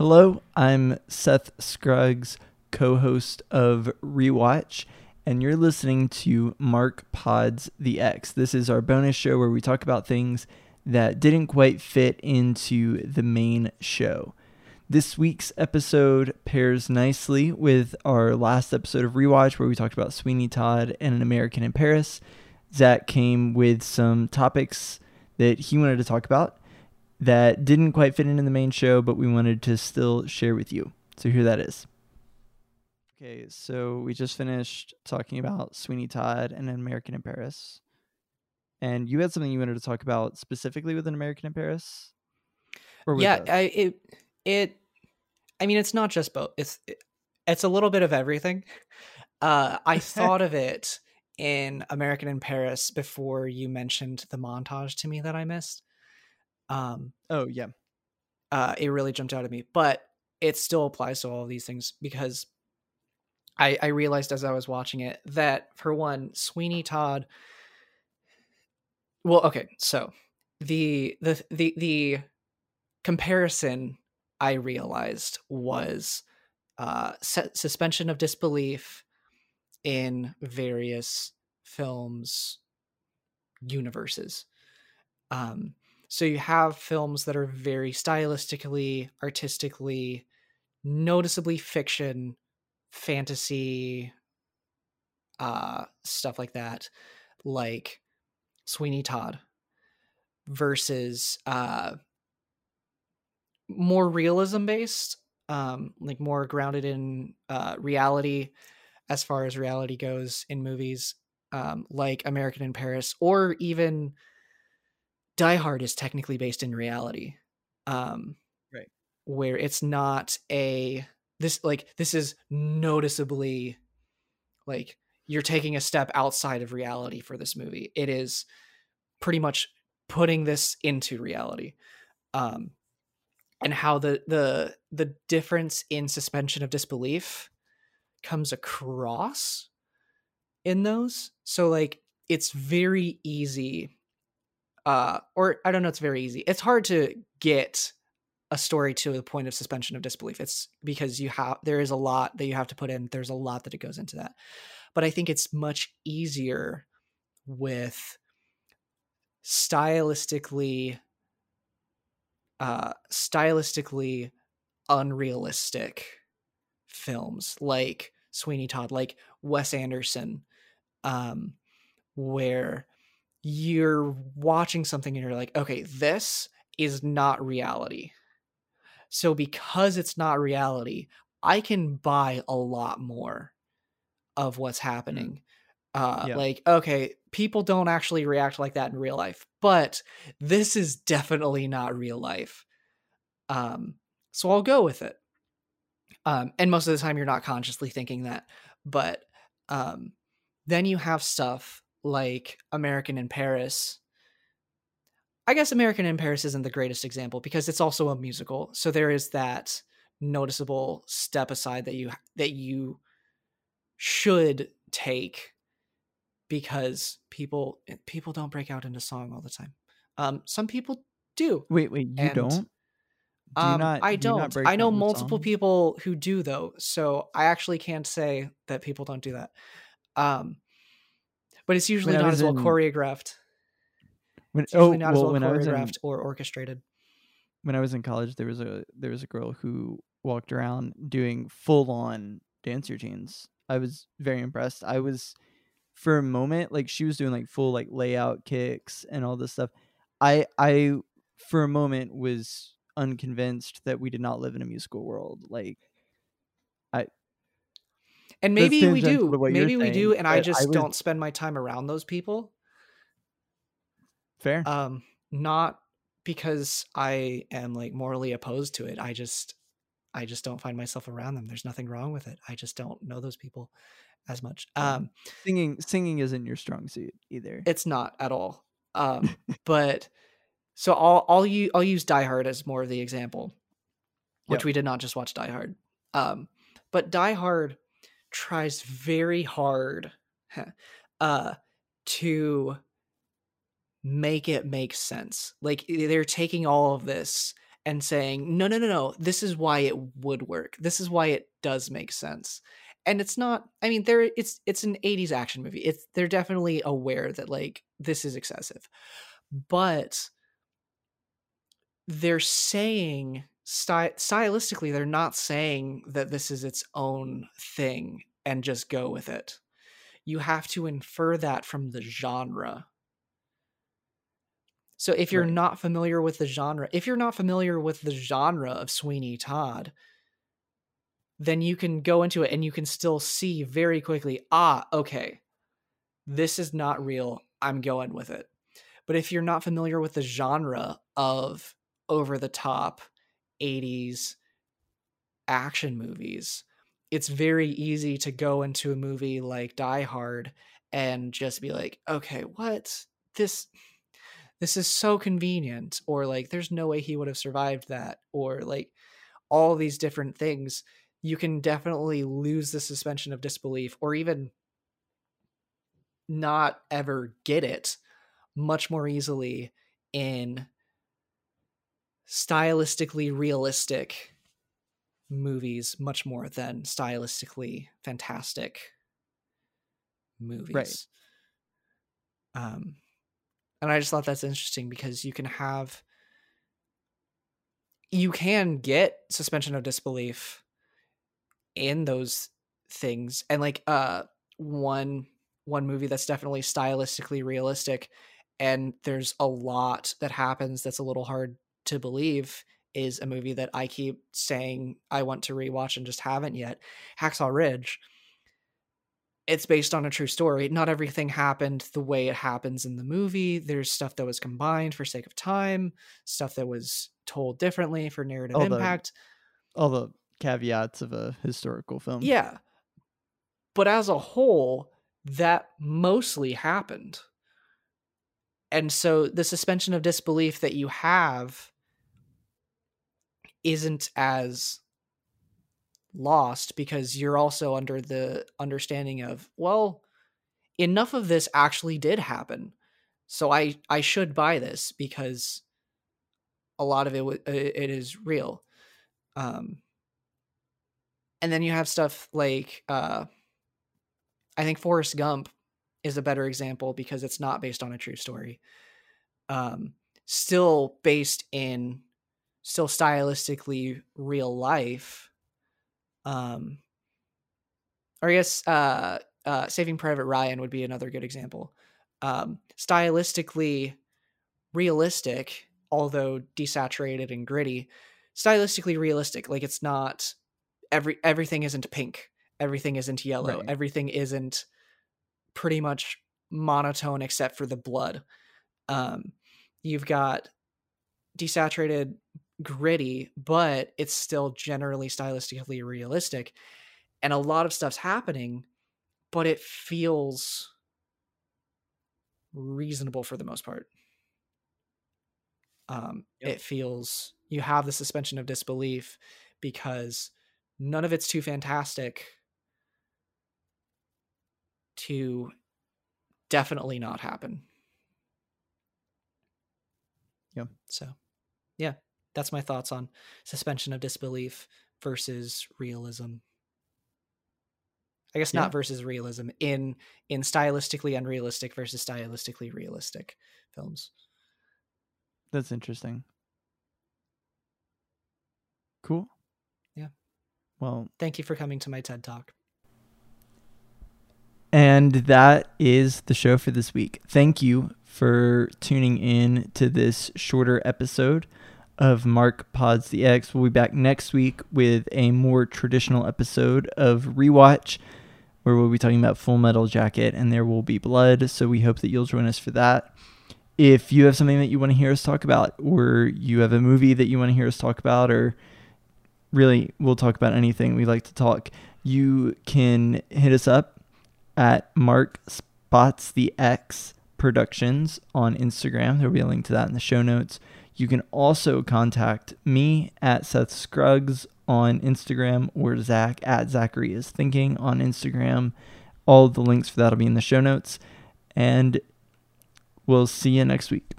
Hello, I'm Seth Scruggs, co host of Rewatch, and you're listening to Mark Pods the X. This is our bonus show where we talk about things that didn't quite fit into the main show. This week's episode pairs nicely with our last episode of Rewatch, where we talked about Sweeney Todd and An American in Paris. Zach came with some topics that he wanted to talk about that didn't quite fit into the main show, but we wanted to still share with you. So here that is. Okay, so we just finished talking about Sweeney Todd and An American in Paris. And you had something you wanted to talk about specifically with An American in Paris? yeah, I, it it I mean it's not just both. It's it, it's a little bit of everything. Uh I thought of it in American in Paris before you mentioned the montage to me that I missed. Um, oh yeah, uh, it really jumped out at me, but it still applies to all of these things because I, I realized as I was watching it that for one, Sweeney Todd. Well, okay, so the the the the comparison I realized was uh, suspension of disbelief in various films universes. Um, so you have films that are very stylistically, artistically, noticeably fiction, fantasy, uh, stuff like that, like Sweeney Todd, versus uh, more realism based, um, like more grounded in uh, reality as far as reality goes in movies, um, like American in Paris, or even Die Hard is technically based in reality. Um, right. Where it's not a this like this is noticeably like you're taking a step outside of reality for this movie. It is pretty much putting this into reality. Um and how the the the difference in suspension of disbelief comes across in those. So like it's very easy uh, or I don't know, it's very easy. It's hard to get a story to the point of suspension of disbelief. It's because you have there is a lot that you have to put in. There's a lot that it goes into that. But I think it's much easier with stylistically uh stylistically unrealistic films like Sweeney Todd, like Wes Anderson, um, where you're watching something and you're like, okay, this is not reality. So because it's not reality, I can buy a lot more of what's mm. happening. Uh, yeah. Like, okay, people don't actually react like that in real life, but this is definitely not real life. Um, so I'll go with it. Um, and most of the time, you're not consciously thinking that, but um, then you have stuff like American in Paris. I guess American in Paris isn't the greatest example because it's also a musical. So there is that noticeable step aside that you that you should take because people people don't break out into song all the time. Um, some people do. Wait, wait, you and, don't? Do um, not, I don't. Do I know multiple song? people who do though, so I actually can't say that people don't do that. Um, but it's usually not as well in, choreographed. When, it's usually oh, not well, as well choreographed in, or orchestrated. When I was in college, there was a there was a girl who walked around doing full on dance routines. I was very impressed. I was for a moment like she was doing like full like layout kicks and all this stuff. I I for a moment was unconvinced that we did not live in a musical world. Like and maybe we do. Maybe we saying, do, and I just I don't spend my time around those people. Fair. Um, not because I am like morally opposed to it. I just I just don't find myself around them. There's nothing wrong with it. I just don't know those people as much. Um, singing singing isn't your strong suit either. It's not at all. Um, but so I'll I'll use I'll use Die Hard as more of the example, which yep. we did not just watch Die Hard. Um, but Die Hard tries very hard uh to make it make sense. Like they're taking all of this and saying, no, no, no, no, this is why it would work. This is why it does make sense. And it's not, I mean, there it's it's an 80s action movie. It's they're definitely aware that like this is excessive. But they're saying sty- stylistically, they're not saying that this is its own thing and just go with it. You have to infer that from the genre. So if you're Right. not familiar with the genre, if you're not familiar with the genre of Sweeney Todd, then you can go into it and you can still see very quickly, ah, okay, this is not real. I'm going with it. But if you're not familiar with the genre of over the top 80s action movies, it's very easy to go into a movie like Die Hard and just be like, okay, what? This this is so convenient or like there's no way he would have survived that or like all these different things you can definitely lose the suspension of disbelief or even not ever get it much more easily in stylistically realistic movies much more than stylistically fantastic movies. Um and I just thought that's interesting because you can have you can get suspension of disbelief in those things and like uh one one movie that's definitely stylistically realistic and there's a lot that happens that's a little hard to believe is a movie that I keep saying I want to rewatch and just haven't yet. Hacksaw Ridge. It's based on a true story. Not everything happened the way it happens in the movie. There's stuff that was combined for sake of time, stuff that was told differently for narrative All the- impact. All the caveats of a historical film. Yeah. But as a whole, that mostly happened. And so the suspension of disbelief that you have isn't as lost because you're also under the understanding of, well, enough of this actually did happen. So I I should buy this because a lot of it uh, it is real. Um and then you have stuff like uh I think Forrest Gump is a better example because it's not based on a true story. Um still based in still stylistically real life. Um or I guess uh uh Saving Private Ryan would be another good example. Um stylistically realistic, although desaturated and gritty, stylistically realistic. Like it's not every everything isn't pink everything isn't yellow Right. everything isn't pretty much monotone except for the blood um you've got desaturated gritty but it's still generally stylistically realistic and a lot of stuff's happening but it feels reasonable for the most part um Yep. it feels you have the suspension of disbelief because none of it's too fantastic to definitely not happen. Yeah. So, yeah, that's my thoughts on suspension of disbelief versus realism. I guess Yeah. not versus realism in in stylistically unrealistic versus stylistically realistic films. That's interesting. Cool. Yeah. Well, Thank you for coming to my TED Talk. And that is the show for this week. Thank you for tuning in to this shorter episode of Mark Pods the X. We'll be back next week with a more traditional episode of Rewatch, where we'll be talking about Full Metal Jacket and there will be blood. So we hope that you'll join us for that. If you have something that you want to hear us talk about, or you have a movie that you want to hear us talk about, or really we'll talk about anything we like to talk, you can hit us up at Mark Spots the X Productions on Instagram. There'll be a link to that in the show notes. You can also contact me at Seth Scruggs on Instagram or Zach at Zachary is Thinking on Instagram. All the links for that will be in the show notes. And we'll see you next week.